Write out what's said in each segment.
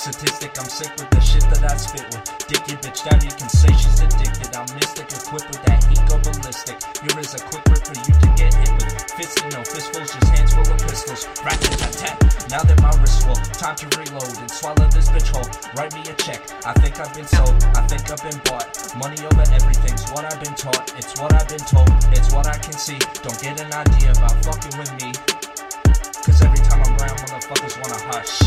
Statistic, I'm sick with the shit that I spit with. Dick your bitch down, you can say she's addicted. I'm mystic, equipped with that ego ballistic. Here is a quick rip for you to get hit with. Fists, no fistfuls, just hands full of pistols. Rat tat tat. Now that my wrist full, time to reload and swallow this bitch whole. Write me a check. I think I've been sold. I think I've been bought. Money over everything's what I've been taught. It's what I've been told. It's what I can see. Don't get an idea about fucking with me. Motherfuckers wanna hush.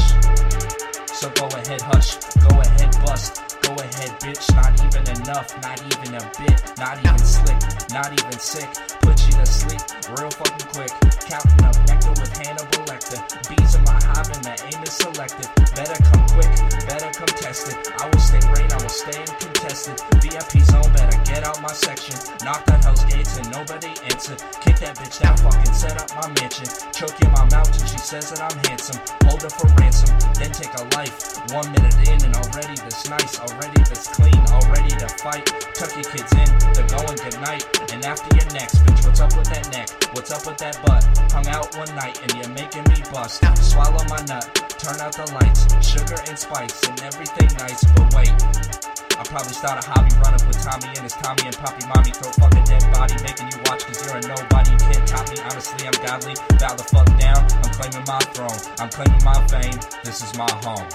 So go ahead, hush, go ahead, bust, go ahead, bitch. Not even enough, not even a bit, not even slick, not even sick. Put you to sleep real fucking quick. Counting up nectar with gates and nobody answer. Kick that bitch down, fucking set up my mansion. Choke in my mouth till she says that I'm handsome. Hold her for ransom, then take a life. One minute in and already this nice, already this clean, already to fight. Tuck your kids in, they're going good night. And after your next, bitch, what's up with that neck? What's up with that butt? Hung out one night and you're making me bust. Swallow my nut, turn out the lights, sugar and spice and everything nice. But wait. Probably start a hobby, run up with Tommy and his Tommy and Poppy Mommy. Throw fuck a dead body, making you watch cause you're a nobody. You can't top me, honestly, I'm godly. Bow the fuck down, I'm claiming my throne. I'm claiming my fame, this is my home.